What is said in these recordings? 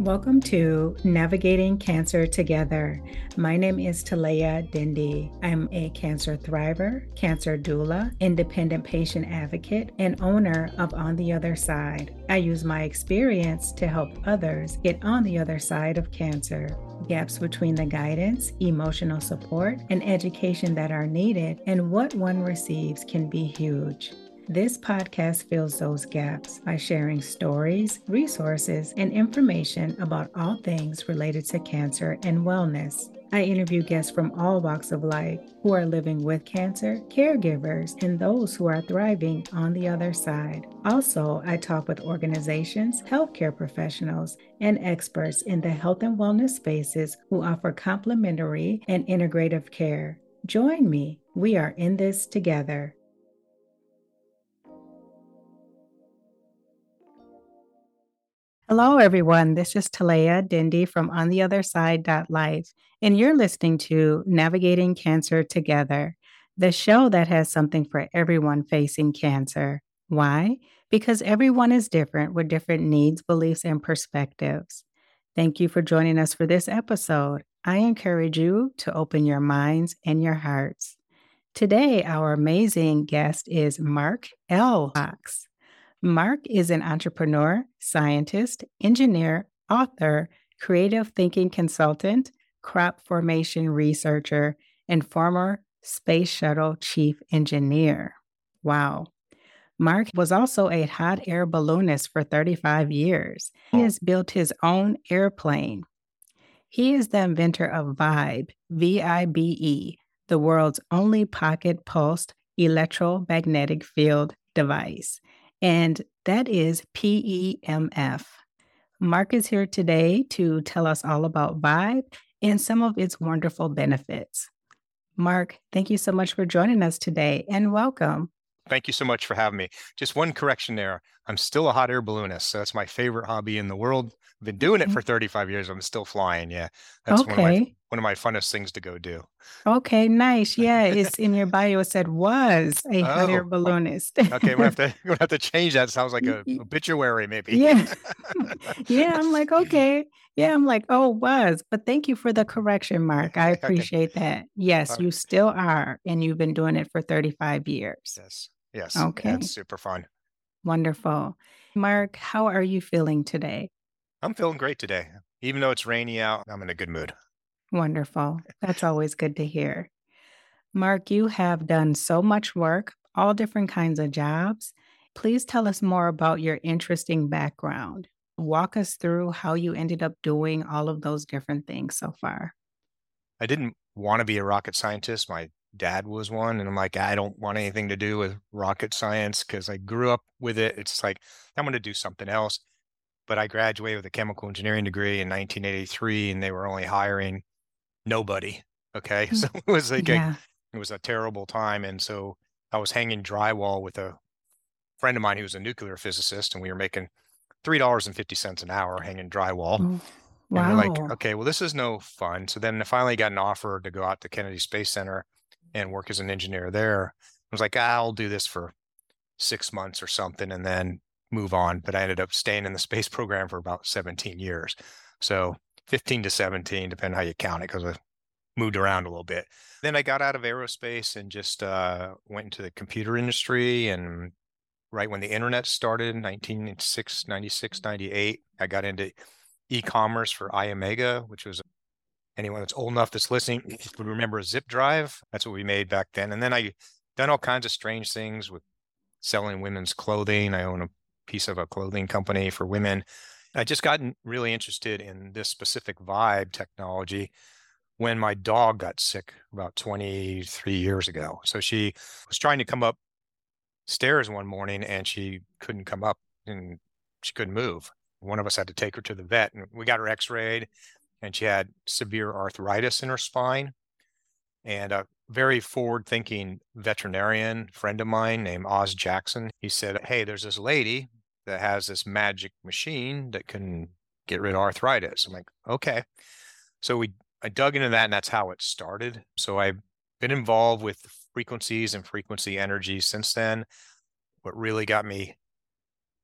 Welcome to Navigating Cancer Together. My name is Talea Dindi. I'm a cancer thriver, cancer doula, independent patient advocate, and owner of On the Other Side. I use my experience to help others get on the other side of cancer. Gaps between the guidance, emotional support, and education that are needed and what one receives can be huge. This podcast fills those gaps by sharing stories, resources, and information about all things related to cancer and wellness. I interview guests from all walks of life who are living with cancer, caregivers, and those who are thriving on the other side. Also, I talk with organizations, healthcare professionals, and experts in the health and wellness spaces who offer complementary and integrative care. Join me. We are in this together. Hello, everyone. This is Talea Dindi from On the Other Side Life, and you're listening to Navigating Cancer Together, the show that has something for everyone facing cancer. Why? Because everyone is different with different needs, beliefs, and perspectives. Thank you for joining us for this episode. I encourage you to open your minds and your hearts. Today, our amazing guest is Mark L. Fox. Mark is an entrepreneur, scientist, engineer, author, creative thinking consultant, crop formation researcher, and former space shuttle chief engineer. Wow. Mark was also a hot air balloonist for 35 years. He has built his own airplane. He is the inventor of Vibe, V I B E, the world's only pocket pulsed electromagnetic field device and that is PEMF. Mark is here today to tell us all about Vibe and some of its wonderful benefits. Mark, thank you so much for joining us today and welcome. Thank you so much for having me. Just one correction there. I'm still a hot air balloonist. So that's my favorite hobby in the world. Been doing it mm-hmm. for 35 years. I'm still flying. Yeah. That's okay. one, of my, one of my funnest things to go do. Okay, nice. Yeah. It's in your bio. It said was a oh, hot air balloonist. okay. We'll have to, we'll have to change that. Sounds like a obituary, maybe. Yeah. yeah. I'm like, okay. Yeah. I'm like, oh, was. But thank you for the correction, Mark. I appreciate okay. that. Yes, you still are. And you've been doing it for 35 years. Yes. Yes. Okay. Yeah, super fun. Wonderful. Mark, how are you feeling today? I'm feeling great today. Even though it's rainy out, I'm in a good mood. Wonderful. That's always good to hear. Mark, you have done so much work, all different kinds of jobs. Please tell us more about your interesting background. Walk us through how you ended up doing all of those different things so far. I didn't want to be a rocket scientist. My dad was one and i'm like i don't want anything to do with rocket science because i grew up with it it's like i'm going to do something else but i graduated with a chemical engineering degree in 1983 and they were only hiring nobody okay mm, so it was like yeah. a, it was a terrible time and so i was hanging drywall with a friend of mine who was a nuclear physicist and we were making three dollars and fifty cents an hour hanging drywall wow. And we're like, okay, well, this is no fun. So then I finally got an offer to go out to Kennedy Space Center and work as an engineer there. I was like, I'll do this for six months or something and then move on. But I ended up staying in the space program for about 17 years. So 15 to 17, depending how you count it, because I moved around a little bit. Then I got out of aerospace and just uh, went into the computer industry. And right when the internet started, in 1996, 96, 98, I got into e-commerce for Iomega, which was anyone that's old enough that's listening would remember a zip drive. That's what we made back then. And then I done all kinds of strange things with selling women's clothing. I own a piece of a clothing company for women. I just gotten really interested in this specific vibe technology when my dog got sick about 23 years ago. So she was trying to come up stairs one morning and she couldn't come up and she couldn't move. One of us had to take her to the vet and we got her x-rayed and she had severe arthritis in her spine. And a very forward thinking veterinarian friend of mine named Oz Jackson, he said, Hey, there's this lady that has this magic machine that can get rid of arthritis. I'm like, okay. So we I dug into that and that's how it started. So I've been involved with frequencies and frequency energy since then. What really got me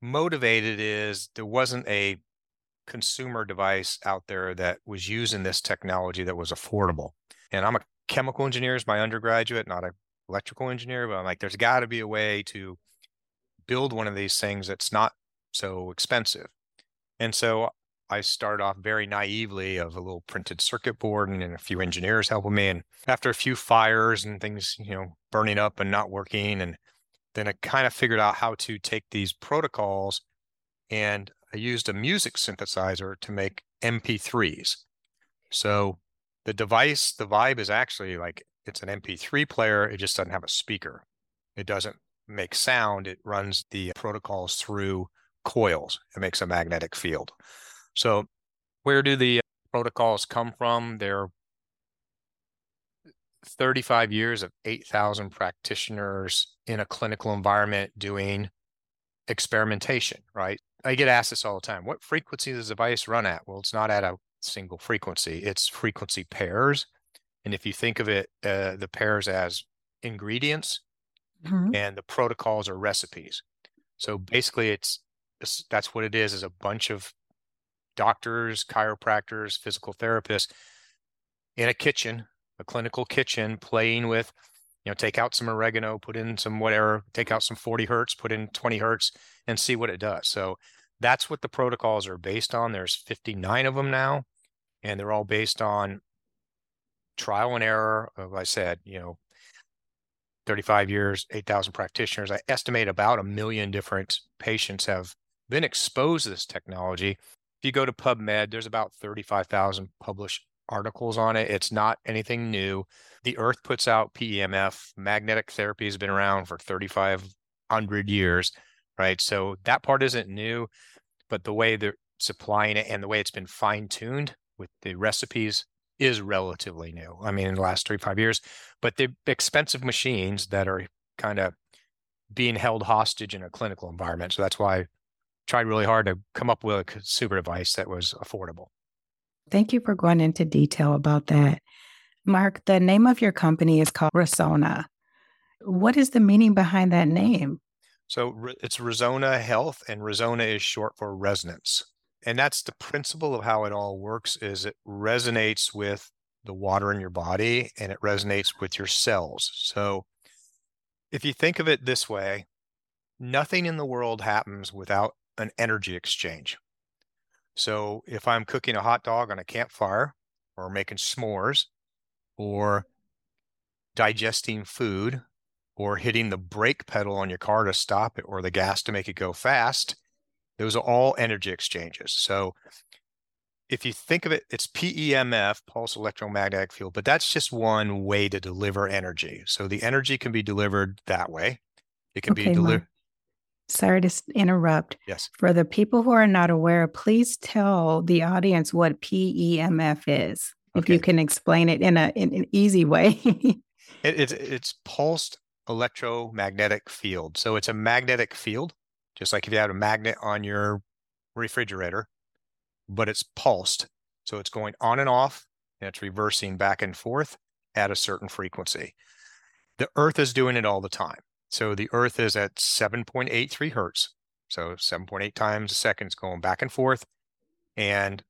motivated is there wasn't a consumer device out there that was using this technology that was affordable. And I'm a chemical engineer as my undergraduate, not an electrical engineer, but I'm like, there's got to be a way to build one of these things that's not so expensive. And so I started off very naively of a little printed circuit board and, and a few engineers helping me. And after a few fires and things, you know, burning up and not working, and then I kind of figured out how to take these protocols and I used a music synthesizer to make MP3s. So the device, the vibe is actually like it's an MP3 player, it just doesn't have a speaker. It doesn't make sound, it runs the protocols through coils. It makes a magnetic field. So where do the protocols come from? They're 35 years of 8,000 practitioners in a clinical environment doing experimentation, right? I get asked this all the time. What frequency does the device run at? Well, it's not at a single frequency. It's frequency pairs. And if you think of it, uh, the pairs as ingredients mm-hmm. and the protocols are recipes. So basically it's, it's, that's what it is, is a bunch of doctors, chiropractors, physical therapists in a kitchen, a clinical kitchen playing with you know, take out some oregano, put in some whatever, take out some 40 hertz, put in 20 hertz and see what it does. So that's what the protocols are based on. There's 59 of them now, and they're all based on trial and error. Of I said, you know, 35 years, 8,000 practitioners. I estimate about a million different patients have been exposed to this technology. If you go to PubMed, there's about 35,000 published articles on it. It's not anything new. The Earth puts out PEMF. Magnetic therapy has been around for 3,500 years, right? So that part isn't new, but the way they're supplying it and the way it's been fine tuned with the recipes is relatively new. I mean, in the last three, five years, but the expensive machines that are kind of being held hostage in a clinical environment. So that's why I tried really hard to come up with a consumer device that was affordable. Thank you for going into detail about that. Mark, the name of your company is called Resona. What is the meaning behind that name? So it's Resona Health, and Resona is short for resonance. And that's the principle of how it all works is it resonates with the water in your body and it resonates with your cells. So if you think of it this way, nothing in the world happens without an energy exchange. So if I'm cooking a hot dog on a campfire or making s'mores or digesting food or hitting the brake pedal on your car to stop it or the gas to make it go fast, those are all energy exchanges. So if you think of it, it's PEMF, pulse electromagnetic field, but that's just one way to deliver energy. So the energy can be delivered that way. It can okay, be delivered. Sorry to interrupt. Yes. For the people who are not aware, please tell the audience what PEMF is, okay. if you can explain it in, a, in an easy way. it, it's, it's pulsed electromagnetic field. So it's a magnetic field, just like if you had a magnet on your refrigerator, but it's pulsed. So it's going on and off, and it's reversing back and forth at a certain frequency. The Earth is doing it all the time. So the Earth is at 7.83 hertz. So 7.8 times a second is going back and forth, and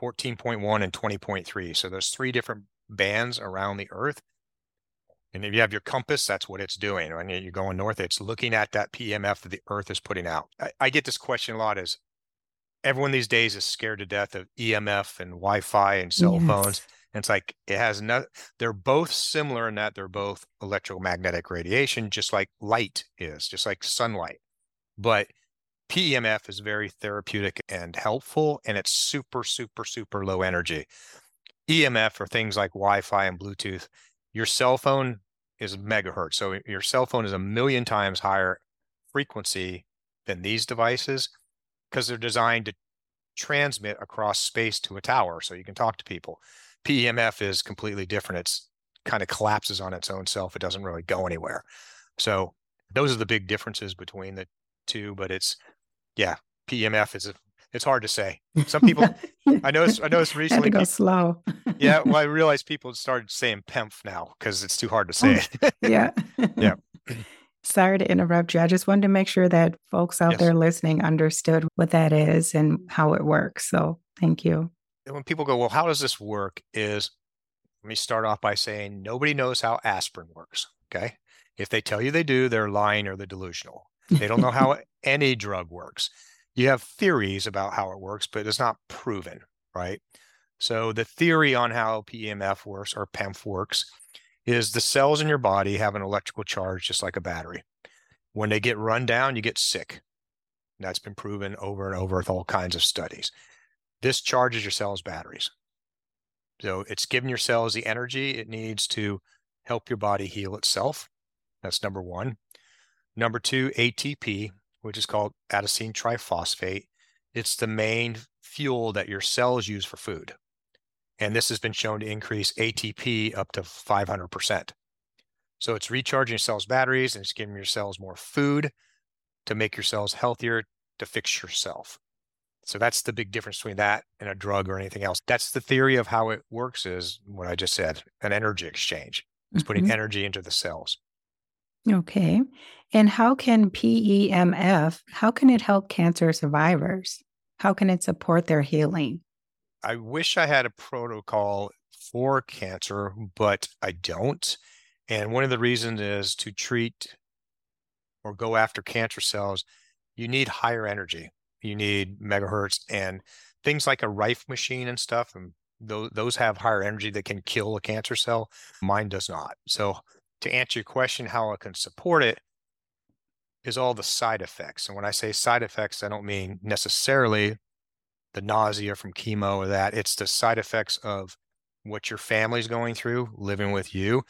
14.1 and 20.3. So there's three different bands around the Earth. And if you have your compass, that's what it's doing. When you're going north, it's looking at that PMF that the Earth is putting out. I, I get this question a lot: is everyone these days is scared to death of EMF and Wi-Fi and cell yes. phones? And it's like it has no, they're both similar in that they're both electromagnetic radiation, just like light is, just like sunlight. But PEMF is very therapeutic and helpful, and it's super, super, super low energy. EMF are things like Wi Fi and Bluetooth. Your cell phone is megahertz. So your cell phone is a million times higher frequency than these devices because they're designed to transmit across space to a tower so you can talk to people. PEMF is completely different. It's kind of collapses on its own self. It doesn't really go anywhere. So those are the big differences between the two. But it's yeah, PEMF is a, it's hard to say. Some people I noticed I noticed recently Had to go slow. yeah, well, I realized people started saying PEMF now because it's too hard to say oh, it. yeah. yeah. Sorry to interrupt you. I just wanted to make sure that folks out Yes. there listening understood what that is and how it works. So thank you. And when people go, well, how does this work? Is let me start off by saying nobody knows how aspirin works. Okay. If they tell you they do, they're lying or they're delusional. They don't know how any drug works. You have theories about how it works, but it's not proven, right? So the theory on how PEMF works or PEMF works is the cells in your body have an electrical charge just like a battery. When they get run down, you get sick. That's been proven over and over with all kinds of studies. This charges your cells' batteries. So it's giving your cells the energy it needs to help your body heal itself. That's number one. Number two, ATP, which is called adenosine triphosphate. It's the main fuel that your cells use for food. And this has been shown to increase ATP up to 500%. So it's recharging your cells' batteries and it's giving your cells more food to make your cells healthier to fix yourself. So that's the big difference between that and a drug or anything else. That's the theory of how it works is what I just said, an energy exchange. It's putting Mhm. energy into the cells. Okay. And how can PEMF, how can it help cancer survivors? How can it support their healing? I wish I had a protocol for cancer, but I don't. And one of the reasons is to treat or go after cancer cells, you need higher energy. You need megahertz and things like a Rife machine and stuff. And those, those have higher energy that can kill a cancer cell. Mine does not. So, to answer your question, how it can support it is all the side effects. And when I say side effects, I don't mean necessarily the nausea from chemo or that. It's the side effects of what your family's going through, living with you,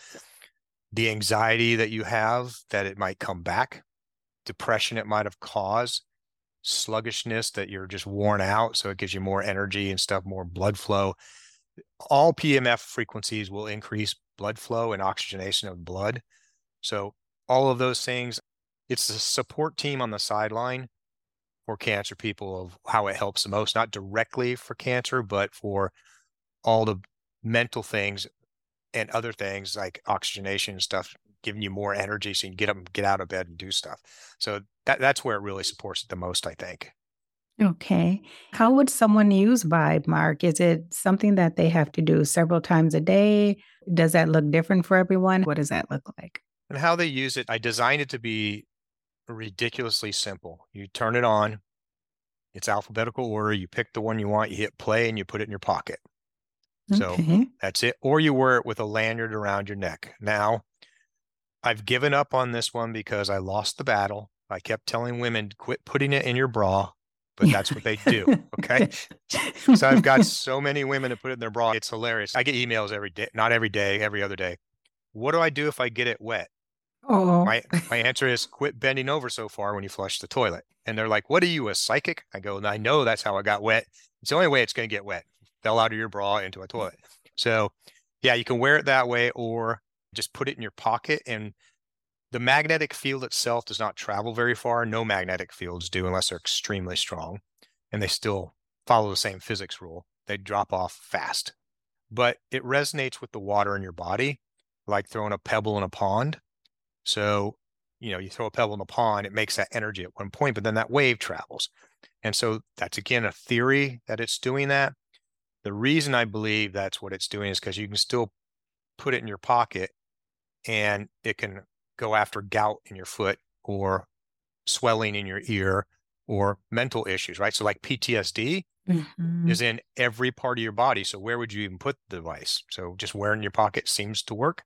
the anxiety that you have that it might come back, depression it might have caused, sluggishness that you're just worn out. So it gives you more energy and stuff, more blood flow. All PMF frequencies will increase blood flow and oxygenation of blood. So all of those things, it's the support team on the sideline for cancer people of how it helps the most, not directly for cancer, but for all the mental things and other things like oxygenation and stuff, giving you more energy so you can get up and get out of bed and do stuff. So that that's where it really supports it the most, I think. Okay. How would someone use Vibe, Mark? Is it something that they have to do several times a day? Does that look different for everyone? What does that look like? And how they use it, I designed it to be ridiculously simple. You turn it on, it's alphabetical order. You pick the one you want, you hit play, and you put it in your pocket. So that's it. Or you wear it with a lanyard around your neck. Now, I've given up on this one because I lost the battle. I kept telling women, quit putting it in your bra, but that's what they do. Okay. So I've got so many women to put it in their bra. It's hilarious. I get emails every day, not every day, every other day. What do I do if I get it wet? Oh, My my answer is quit bending over so far when you flush the toilet. And they're like, "What are you, a psychic?" I go, "I know that's how it got wet. It's the only way it's going to get wet. Fell out of your bra into a toilet." So, yeah, you can wear it that way or just put it in your pocket and the magnetic field itself does not travel very far. No magnetic fields do unless they're extremely strong and they still follow the same physics rule. They drop off fast. But it resonates with the water in your body like throwing a pebble in a pond. So, you know, you throw a pebble in the pond, it makes that energy at one point, but then that wave travels. And so that's again a theory that it's doing that. The reason I believe that's what it's doing is because you can still put it in your pocket and it can go after gout in your foot or swelling in your ear or mental issues, right? So, like PTSD Mhm. is in every part of your body. So, where would you even put the device? So, just wearing your pocket seems to work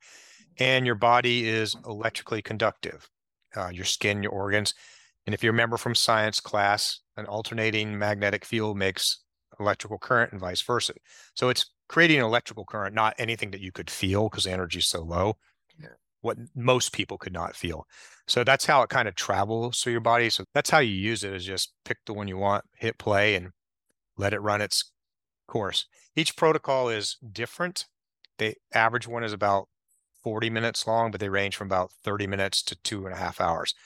and your body is electrically conductive, uh, your skin, your organs. And if you remember from science class, an alternating magnetic field makes electrical current and vice versa. So it's creating an electrical current, not anything that you could feel because the energy is so low, Yeah. what most people could not feel. So that's how it kind of travels through your body. So that's how you use it is just pick the one you want, hit play and let it run its course. Each protocol is different. The average one is about 40 minutes long, but they range from about 30 minutes to two and a half hours.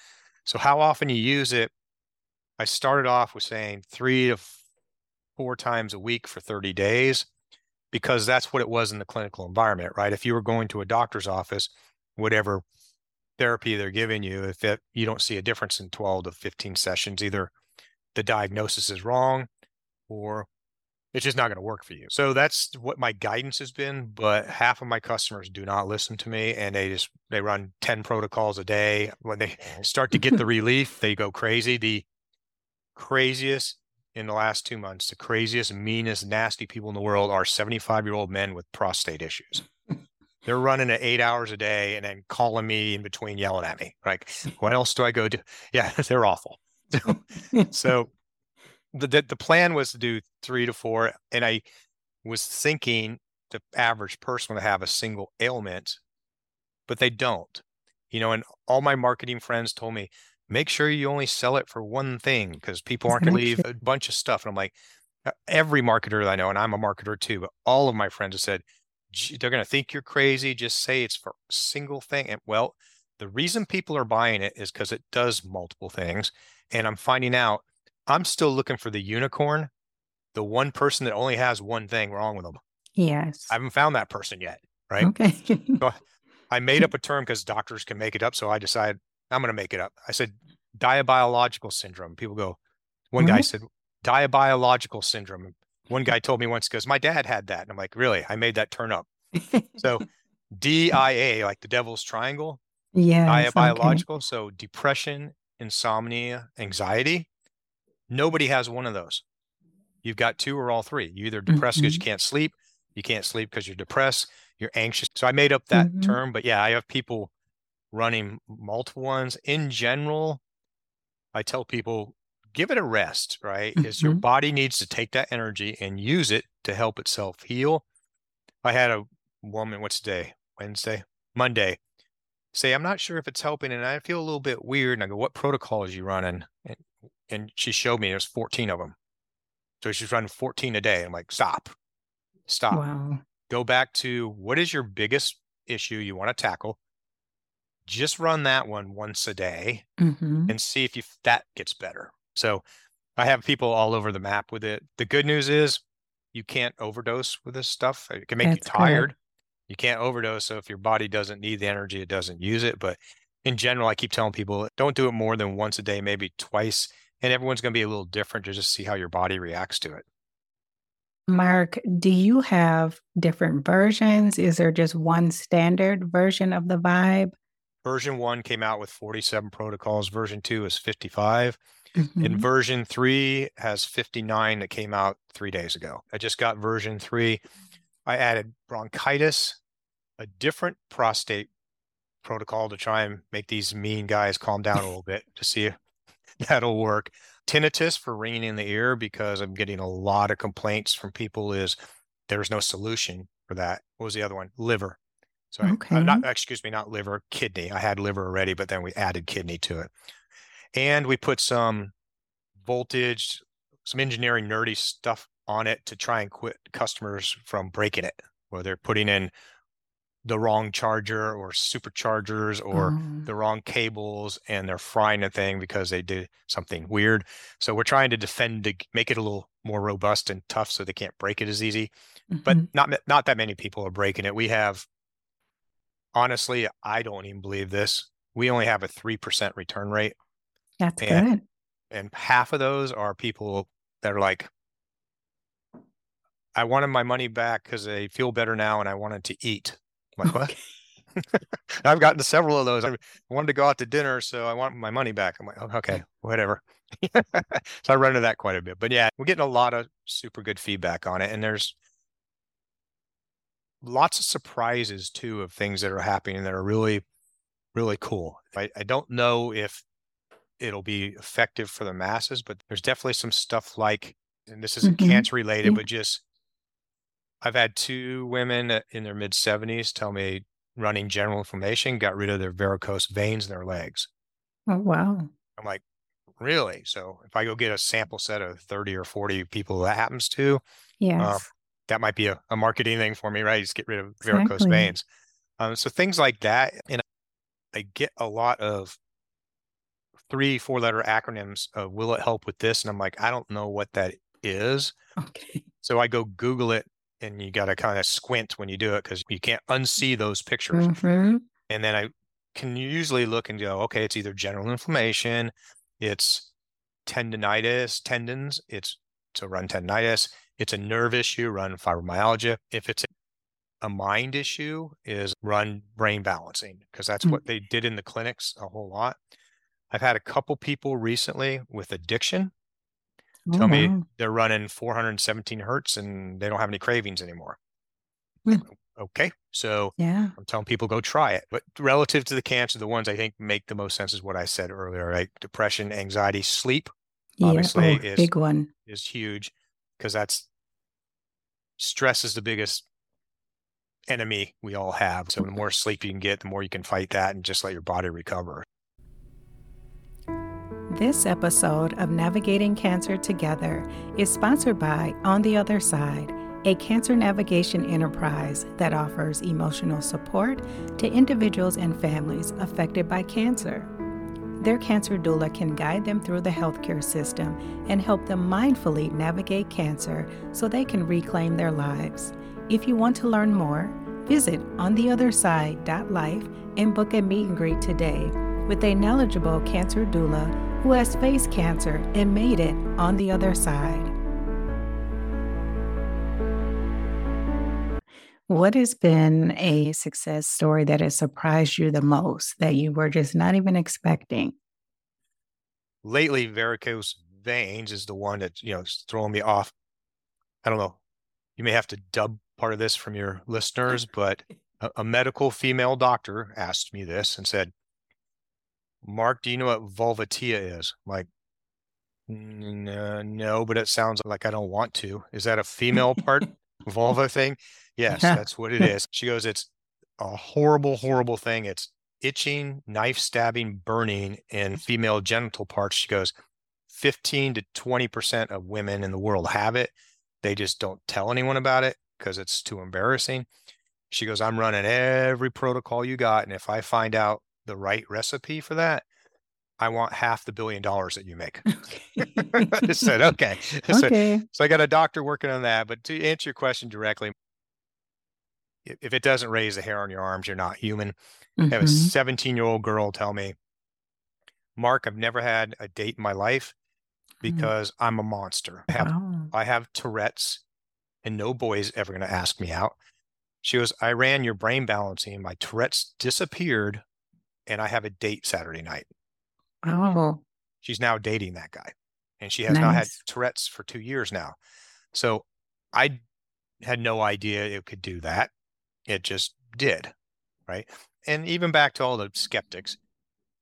So, how often you use it? I started off with saying three to four times a week for 30 days because that's what it was in the clinical environment, right? If you were going to a doctor's office, whatever therapy they're giving you if it, you don't see a difference in 12 to 15 sessions either the diagnosis is wrong or it's just not going to work for you. So that's what my guidance has been but half of my customers do not listen to me and they just they run 10 protocols a day. When they start to get the relief they go crazy. The craziest in the last two months the craziest meanest nasty people in the world are 75 year old men with prostate issues. They're running at eight hours a day and then calling me in between yelling at me like what else do i go do? Yeah they're awful. So, so the, the the plan was to do three to four and i was thinking the average person would have a single ailment but they don't you know and all my marketing friends told me make sure you only sell it for one thing because people aren't going to leave a bunch of stuff and i'm like uh, every marketer that i know and i'm a marketer too but all of my friends have said they're going to think you're crazy. Just say it's for a single thing. And well, the reason people are buying it is because it does multiple things. And I'm finding out I'm still looking for the unicorn, the one person that only has one thing wrong with them. Yes. I haven't found that person yet. Right. Okay. so I made up a term because doctors can make it up. So I decided I'm going to make it up. I said diabiological syndrome. People go, one guy mm-hmm. said diabiological syndrome one guy told me once because my dad had that and i'm like really i made that turn up so dia like the devil's triangle yeah biological okay. so depression insomnia anxiety nobody has one of those you've got two or all three you either depressed because mm-hmm. you can't sleep you can't sleep because you're depressed you're anxious so i made up that mm-hmm. term but yeah i have people running multiple ones in general i tell people give it a rest, right? Mm-hmm. Is your body needs to take that energy and use it to help itself heal. I had a woman, what's today? Wednesday, Monday, say, I'm not sure if it's helping. And I feel a little bit weird. And I go, What protocol is you running? And, and she showed me there's 14 of them. So she's running 14 a day. I'm like, Stop, stop. Wow. Go back to what is your biggest issue you want to tackle? Just run that one once a day mm-hmm. and see if you, that gets better so I have people all over the map with it. The good news is you can't overdose with this stuff. It can make That's you tired. Good. You can't overdose. So if your body doesn't need the energy, it doesn't use it. But in general, I keep telling people don't do it more than once a day, maybe twice. And everyone's going to be a little different to just see how your body reacts to it. Mark, do you have different versions? Is there just one standard version of the vibe? Version one came out with 47 protocols, version two is 55. Mm-hmm. And version three has 59 that came out three days ago. I just got version three. I added bronchitis, a different prostate protocol to try and make these mean guys calm down a little bit to see if that'll work. Tinnitus for ringing in the ear because I'm getting a lot of complaints from people is there's no solution for that. What was the other one? Liver. So uh, okay. I, not excuse me, not liver, kidney. I had liver already, but then we added kidney to it and we put some voltage, some engineering nerdy stuff on it to try and quit customers from breaking it, where they're putting in the wrong charger or superchargers or mm. the wrong cables and they're frying the thing because they did something weird. So we're trying to defend to make it a little more robust and tough so they can't break it as easy. Mm-hmm. But not not that many people are breaking it. We have honestly, I don't even believe this. We only have a 3% return rate that's and, good. And half of those are people that are like, I wanted my money back because I feel better now and I wanted to eat. Like, what? I've gotten several of those. I wanted to go out to dinner, so I want my money back. I'm like, oh, okay, whatever. so I run into that quite a bit. But yeah, we're getting a lot of super good feedback on it. And there's lots of surprises too of things that are happening that are really, really cool. I, I don't know if it'll be effective for the masses, but there's definitely some stuff like, and this isn't mm-hmm. cancer related, but just I've had two women in their mid 70s tell me running general inflammation got rid of their varicose veins in their legs. Oh, wow. I'm like, really? So if I go get a sample set of 30 or 40 people that happens to, uh, yes. Uh, that might be a, a, marketing thing for me, right? Just get rid of varicose exactly. veins. Um, so things like that. And I get a lot of three, four letter acronyms of will it help with this? And I'm like, I don't know what that is. Okay. So I go Google it and you got to kind of squint when you do it because you can't unsee those pictures. Mm-hmm. And then I can usually look and go, okay, it's either general inflammation, it's tendonitis, tendons, it's to run tendonitis, it's a nerve issue, run fibromyalgia. If it's a mind issue, is run brain balancing, because that's Mm. what they did in the clinics a whole lot. I've had a couple people recently with addiction Oh, tell me wow. they're running 417 hertz and they don't have any cravings anymore. Hmm. Okay, so Yeah. I'm telling people go try it. But relative to the cancer, the ones I think make the most sense is what I said earlier, right? Depression, anxiety, sleep Yeah. Oh, is- big one. is huge because that's stress is the biggest enemy we all have. So the more sleep you can get, the more you can fight that and just let your body recover. This episode of Navigating Cancer Together is sponsored by On the Other Side, a cancer navigation enterprise that offers emotional support to individuals and families affected by cancer. Their cancer doula can guide them through the healthcare system and help them mindfully navigate cancer so they can reclaim their lives. If you want to learn more, visit ontheotherside.life and book a meet and greet today with a knowledgeable cancer doula who has faced cancer and made it on the other side. What has been a success story that has surprised you the most that you were just not even expecting? Lately, varicose veins is the one that, you know, is throwing me off. I don't know. You may have to dub part of this from your listeners, but a, a medical female doctor asked me this and said, Mark, do you know what vulvatia is? Like, "N- uh, no, but it sounds like I don't want to. Is that a female part vulva thing? Yes, that's what it is. She goes, it's a horrible, horrible thing. It's itching, knife stabbing, burning in female genital parts. She goes, 15 to 20% of women in the world have it. They just don't tell anyone about it because it's too embarrassing. She goes, I'm running every protocol you got. And if I find out the right recipe for that, I want half the billion dollars that you make. I said, okay. So, okay. so I got a doctor working on that. But to answer your question directly, if it doesn't raise the hair on your arms, you're not human. I have a Mhm. 17 year old girl tell me, Mark, I've never had a date in my life because I'm a monster. I have, Wow. I have Tourette's and no boy's ever going to ask me out. She goes, I ran your brain balancing. My Tourette's disappeared and I have a date Saturday night. Oh, She's now dating that guy and she has now had Tourette's for two years now. So I had no idea it could do that. It just did. Right. And even back to all the skeptics,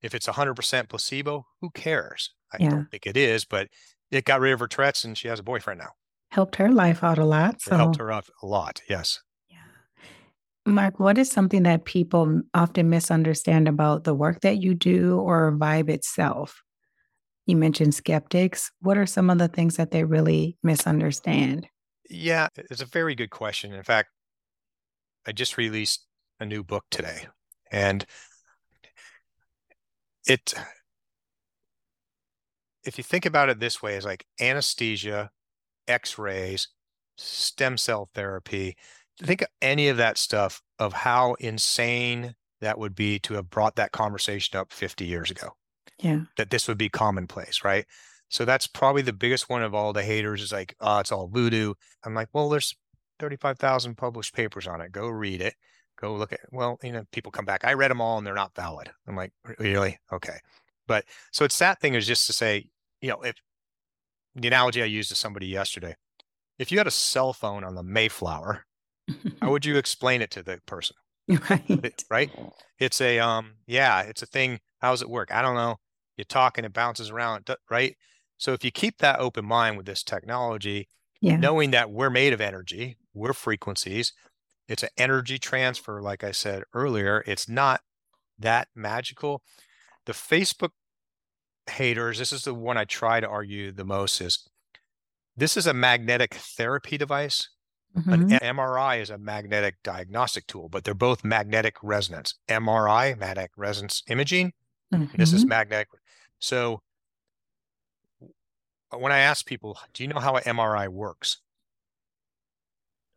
if it's 100% placebo, who cares? I Yeah. don't think it is, but it got rid of her Tourette's and she has a boyfriend now. helped her life out a lot. It helped her out a lot. Yes. Mark, what is something that people often misunderstand about the work that you do or Vibe itself? You mentioned skeptics. What are some of the things that they really misunderstand? Yeah, it's a very good question. In fact, I just released a new book today, and it, if you think about it this way, is like anesthesia, x-rays, stem cell therapy. Think of any of that stuff of how insane that would be to have brought that conversation up 50 years ago Yeah. that this would be commonplace, right? So that's probably the biggest one of all the haters is like, oh, it's all voodoo. I'm like, well, there's 35,000 published papers on it. Go read it. Go look at, well, you know, people come back. I read them all and they're not valid. I'm like, really? Okay. But so it's that thing is just to say, you know, if the analogy I used to somebody yesterday, if you had a cell phone on the Mayflower, how would you explain it to the person? right. Right? It's a um, yeah, it's a thing. How does it work? I don't know. You talk and it bounces around, right? So if you keep that open mind with this technology, Yeah. knowing that we're made of energy, we're frequencies, it's an energy transfer, like I said earlier. It's not that magical. The Facebook haters, this is the one I try to argue the most is this is a magnetic therapy device. An Mhm. MRI is a magnetic diagnostic tool, but they're both magnetic resonance. MRI, magnetic resonance imaging. This is Mhm. magnetic. So when I ask people, do you know how an MRI works?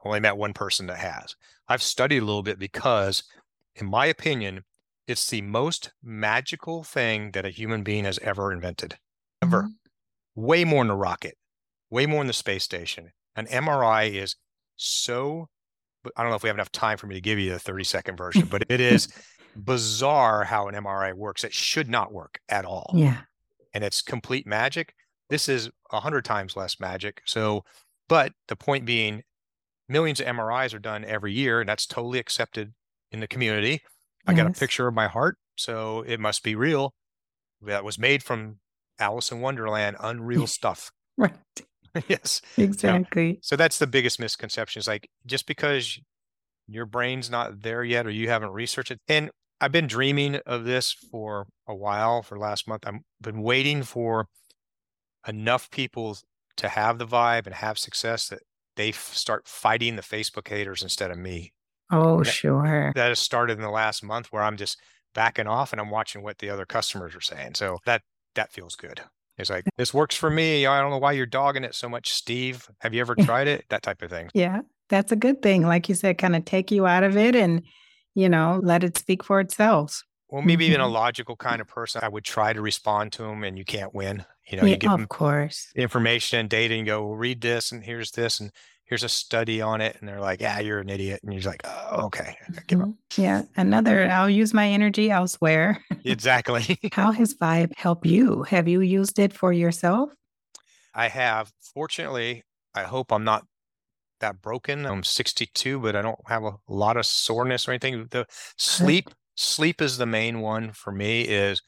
Only met one person that has. I've studied a little bit because, in my opinion, It's the most magical thing that a human being has ever invented. Ever. Mm-hmm. Way more than a rocket, way more than the space station. An MRI is so, I don't know if we have enough time for me to give you the 30 second version, but it is bizarre how an MRI works. It should not work at all. Yeah. And it's complete magic. This is a hundred times less magic. So, but the point being, millions of MRIs are done every year, and that's totally accepted in the community. I got a picture of my heart, so it must be real. That was made from Alice in Wonderland, unreal stuff. right. yes. Exactly. so that's the biggest misconception. Is like just because your brain's not there yet or you haven't researched it. And I've been dreaming of this for a while, for last month. I've been waiting for enough people to have the vibe and have success that they f- start fighting the Facebook haters instead of me. Oh, that, sure. That has started in the last month where I'm just backing off and I'm watching what the other customers are saying. So that that feels good. It's like this works for me. I don't know why you're dogging it so much, Steve. Have you ever tried it? That type of thing. Yeah, that's a good thing. Like you said, kind of take you out of it and you know let it speak for itself. Well, maybe even a mm-hmm. logical kind of person, I would try to respond to them, and you can't win. You know, yeah, you give of them course information and data, and go well, read this, and here's this, and here's a study on it and they're like yeah you're an idiot and you're like oh, okay mm-hmm. yeah another i'll use my energy elsewhere. Exactly. How has vibe helped you? Have you used it for yourself? I have. Fortunately i hope i'm not that broken. I'm 62 but i don't have a lot of soreness or anything. The sleep sleep is the main one for me is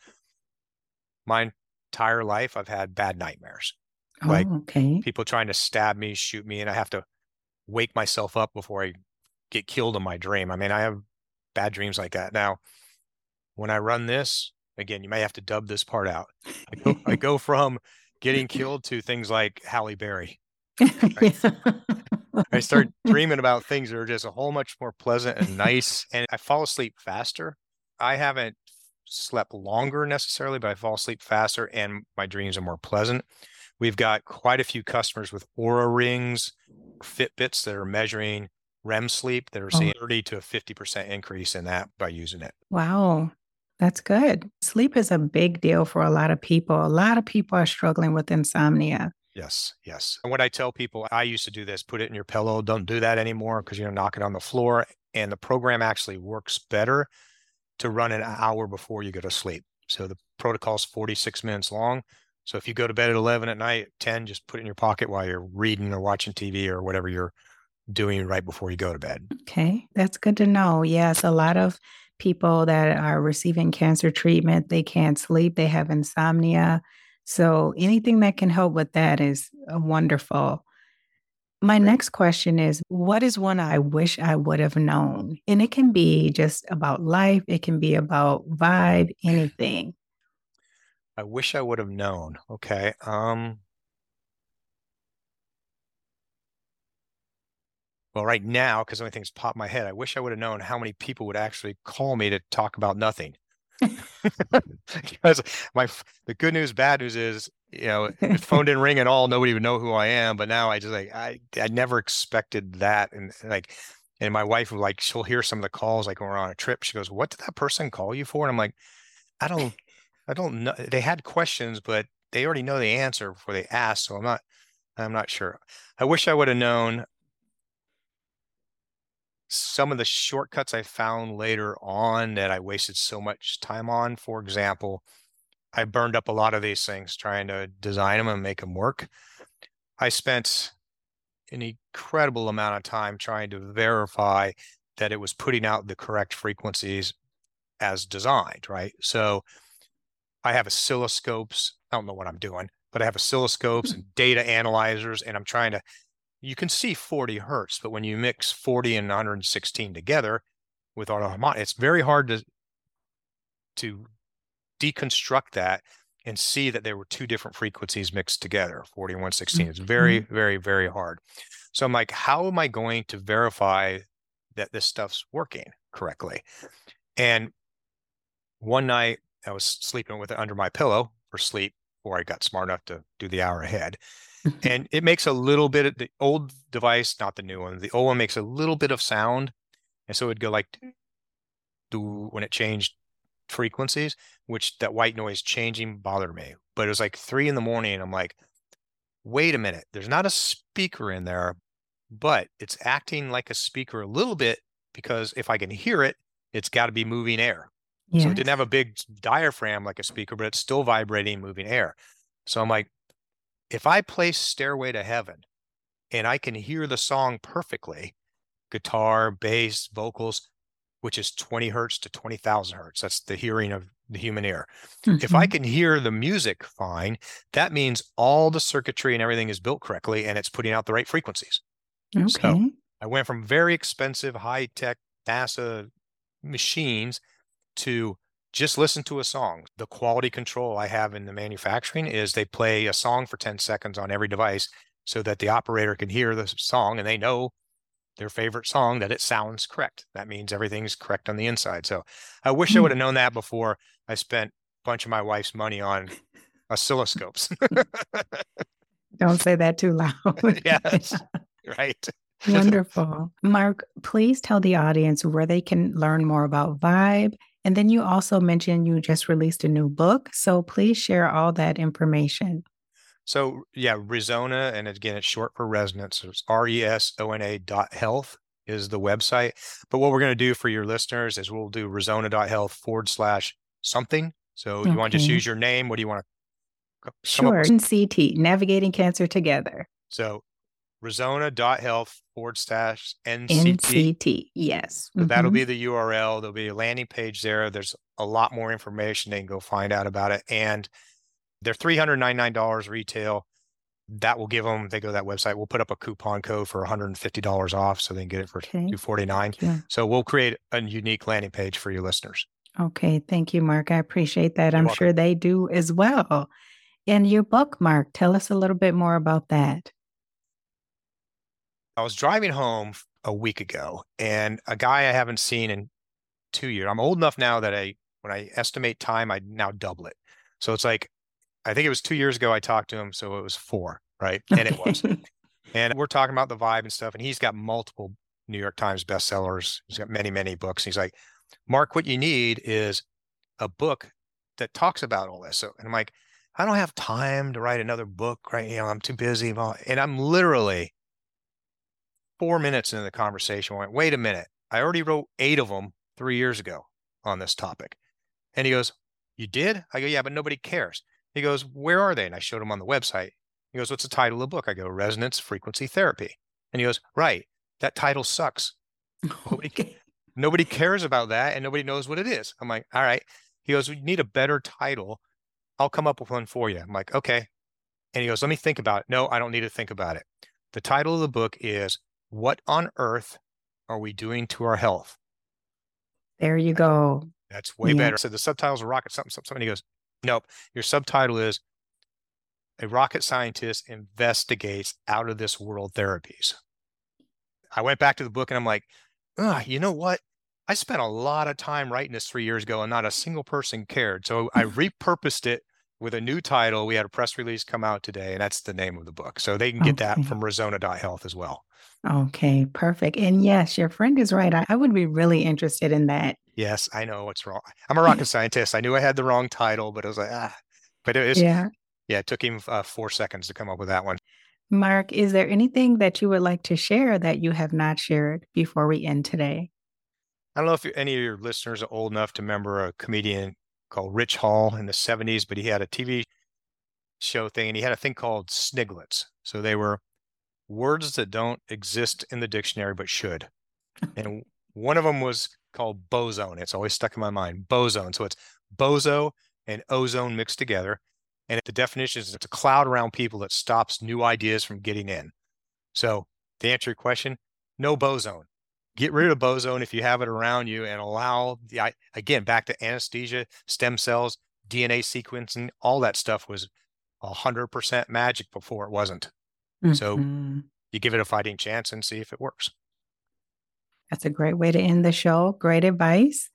my entire life i've had bad nightmares. Oh, like okay. people trying to stab me, shoot me, and I have to wake myself up before I get killed in my dream. I mean, I have bad dreams like that. Now, when I run this, again, you may have to dub this part out. I go, I go from getting killed to things like Halle Berry. I start dreaming about things that are just a whole much more pleasant and nice, and I fall asleep faster. I haven't slept longer necessarily, but I fall asleep faster, and my dreams are more pleasant. We've got quite a few customers with Oura rings Fitbits that are measuring REM sleep that are oh. seeing 30 to a 50% increase in that by using it. Wow. That's good. Sleep is a big deal for a lot of people. A lot of people are struggling with insomnia. Yes, yes. And what I tell people, I used to do this put it in your pillow. Don't do that anymore because you're going to knock it on the floor. And the program actually works better to run an hour before you go to sleep. So the protocol is 46 minutes long. So if you go to bed at 11 at night, 10, just put it in your pocket while you're reading or watching TV or whatever you're doing right before you go to bed. Okay, that's good to know. Yes, a lot of people that are receiving cancer treatment, they can't sleep, they have insomnia. So anything that can help with that is uh, wonderful. My next question is What is one I wish I would have known? And it can be just about life, it can be about vibe, anything. I wish I would have known. Okay. Um, well, right now, because the only thing's popped my head, I wish I would have known how many people would actually call me to talk about nothing. because my the good news, bad news is, you know, the phone didn't ring at all. Nobody would know who I am. But now I just like I I never expected that, and like, and my wife would like she'll hear some of the calls like when we're on a trip. She goes, "What did that person call you for?" And I'm like, I don't I don't know. They had questions, but they already know the answer before they ask. So I'm not, I'm not sure. I wish I would have known some of the shortcuts I found later on that I wasted so much time on. For example, I burned up a lot of these things trying to design them and make them work. I spent an incredible amount of time trying to verify that it was putting out the correct frequencies as designed, right? So I have oscilloscopes. I don't know what I'm doing, but I have oscilloscopes hmm. and data analyzers, and I'm trying to. You can see 40 hertz, but when you mix 40 and 116 together with auto autoharmonic, it's very hard to to deconstruct that and see that there were two different frequencies mixed together, 40 and 116. It's very, mm-hmm. very, very hard. So I'm like, how am I going to verify that this stuff's working correctly? And one night I was sleeping with it under my pillow for sleep before I got smart enough to do the hour ahead. and it makes a little bit of the old device, not the new one. The old one makes a little bit of sound. And so it'd go like do when it changed frequencies, which that white noise changing bothered me. But it was like three in the morning. And I'm like, wait a minute, there's not a speaker in there, but it's acting like a speaker a little bit because if I can hear it, it's got to be moving air. Yes. So it didn't have a big diaphragm like a speaker, but it's still vibrating, moving air. So I'm like, if I play Stairway to Heaven and I can hear the song perfectly, guitar, bass, vocals, which is 20 hertz to 20,000 hertz. That's the hearing of the human ear. Mm-hmm. If I mm-hmm. can hear the music fine, that means all the circuitry and everything is built correctly and it's putting out the right frequencies. Okay. So I went from very expensive, high tech NASA machines to just listen to a song. The quality control I have in the manufacturing is they play a song for 10 seconds on every device so that the operator can hear the song and they know their favorite song that it sounds correct. That means everything's correct on the inside. So I wish I hmm. would have known that before I spent a bunch of my wife's money on oscilloscopes. Don't say that too loud. yes. Right. Wonderful. Mark, please tell the audience where they can learn more about Vibe. And then you also mentioned you just released a new book. So please share all that information. So yeah, Resona, and again, it's short for resonance. So it's R-E-S-O-N-A dot health is the website. But what we're going to do for your listeners is we'll do resona.health forward slash something. So okay. you want to just use your name? What do you want to? Come Sure. CT, Navigating Cancer Together. So resona.health forward slash NCT. NCT, yes. So mm-hmm. that'll be the URL. There'll be a landing page there. There's a lot more information. They can go find out about it. And they're $399 retail. That will give them, they go to that website. We'll put up a coupon code for $150 off so they can get it for okay. 249 yeah. So we'll create a unique landing page for your listeners. Okay. Thank you, Mark. I appreciate that. You're I'm welcome. sure they do as well. And your book, Mark, tell us a little bit more about that. I was driving home a week ago and a guy I haven't seen in two years. I'm old enough now that I, when I estimate time, I now double it. So it's like I think it was two years ago I talked to him, so it was four, right? And it was. and we're talking about the vibe and stuff, and he's got multiple New York Times bestsellers. He's got many, many books. He's like, Mark, what you need is a book that talks about all this. So, and I'm like, I don't have time to write another book, right? You know, I'm too busy. And I'm literally four minutes into the conversation. I went, wait a minute. I already wrote eight of them three years ago on this topic. And he goes, You did? I go, Yeah, but nobody cares. He goes, Where are they? And I showed him on the website. He goes, What's the title of the book? I go, Resonance Frequency Therapy. And he goes, Right. That title sucks. Nobody, nobody cares about that and nobody knows what it is. I'm like, All right. He goes, We need a better title. I'll come up with one for you. I'm like, Okay. And he goes, Let me think about it. No, I don't need to think about it. The title of the book is What on Earth Are We Doing to Our Health? There you go. That's way yeah. better. So the subtitles are rocket something, something. He goes, Nope. Your subtitle is A Rocket Scientist Investigates Out of This World Therapies. I went back to the book and I'm like, ah, you know what? I spent a lot of time writing this three years ago and not a single person cared. So I repurposed it with a new title. We had a press release come out today, and that's the name of the book. So they can get okay. that from Resona.health as well. Okay, perfect. And yes, your friend is right. I, I would be really interested in that. Yes, I know what's wrong. I'm a rocket scientist. I knew I had the wrong title, but I was like, ah. But it was, yeah. Yeah, it took him uh, four seconds to come up with that one. Mark, is there anything that you would like to share that you have not shared before we end today? I don't know if any of your listeners are old enough to remember a comedian called Rich Hall in the 70s, but he had a TV show thing and he had a thing called sniglets. So they were words that don't exist in the dictionary but should. And one of them was called bozone. It's always stuck in my mind. bozone. So it's bozo and ozone mixed together. And the definition is it's a cloud around people that stops new ideas from getting in. So to answer your question, no bozone. Get rid of bozone if you have it around you and allow the again back to anesthesia, stem cells, DNA sequencing, all that stuff was hundred percent magic before it wasn't. Mm-hmm. So you give it a fighting chance and see if it works. That's a great way to end the show. Great advice.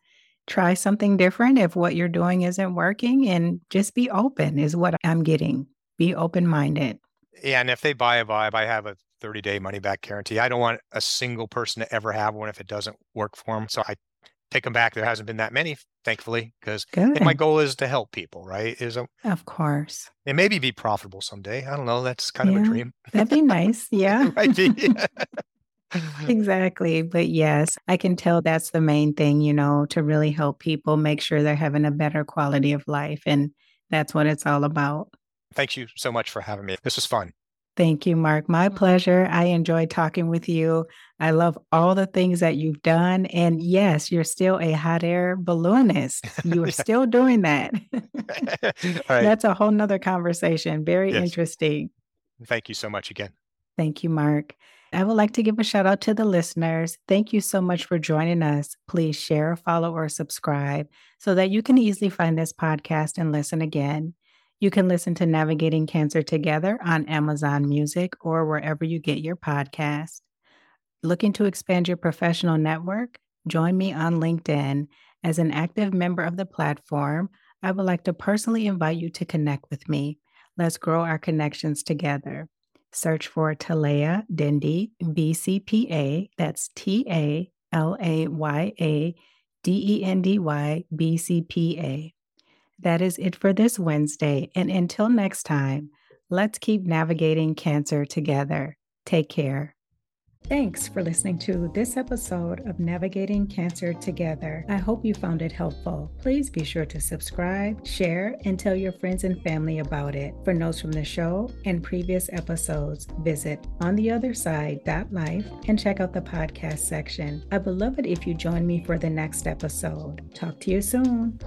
Try something different if what you're doing isn't working and just be open, is what I'm getting. Be open minded. Yeah. And if they buy a vibe, I have a 30 day money back guarantee. I don't want a single person to ever have one if it doesn't work for them. So I take them back. There hasn't been that many, thankfully, because my goal is to help people, right? Is a, Of course. and maybe be profitable someday. I don't know. That's kind of a dream. That'd be nice. Yeah. Be. Exactly. But yes, I can tell that's the main thing, you know, to really help people make sure they're having a better quality of life. And that's what it's all about. Thank you so much for having me. This was fun. Thank you, Mark. My mm-hmm. pleasure. I enjoyed talking with you. I love all the things that you've done. And yes, you're still a hot air balloonist. You are Yeah. still doing that. Right. That's a whole nother conversation. Very Yes. interesting. Thank you so much again. Thank you, Mark. I would like to give a shout out to the listeners. Thank you so much for joining us. Please share, follow, or subscribe so that you can easily find this podcast and listen again. You can listen to Navigating Cancer Together on Amazon Music or wherever you get your podcast. Looking to expand your professional network? Join me on LinkedIn. As an active member of the platform, I would like to personally invite you to connect with me. Let's grow our connections together. Search for Talaya Dendy, BCPA. That's T A L A Y A D E N D Y B C P A. That is it for this Wednesday. And until next time, let's keep navigating cancer together. Take care. Thanks for listening to this episode of Navigating Cancer Together. I hope you found it helpful. Please be sure to subscribe, share, and tell your friends and family about it. For notes from the show and previous episodes, visit ontheotherside.life and check out the podcast section. I would love it if you join me for the next episode. Talk to you soon.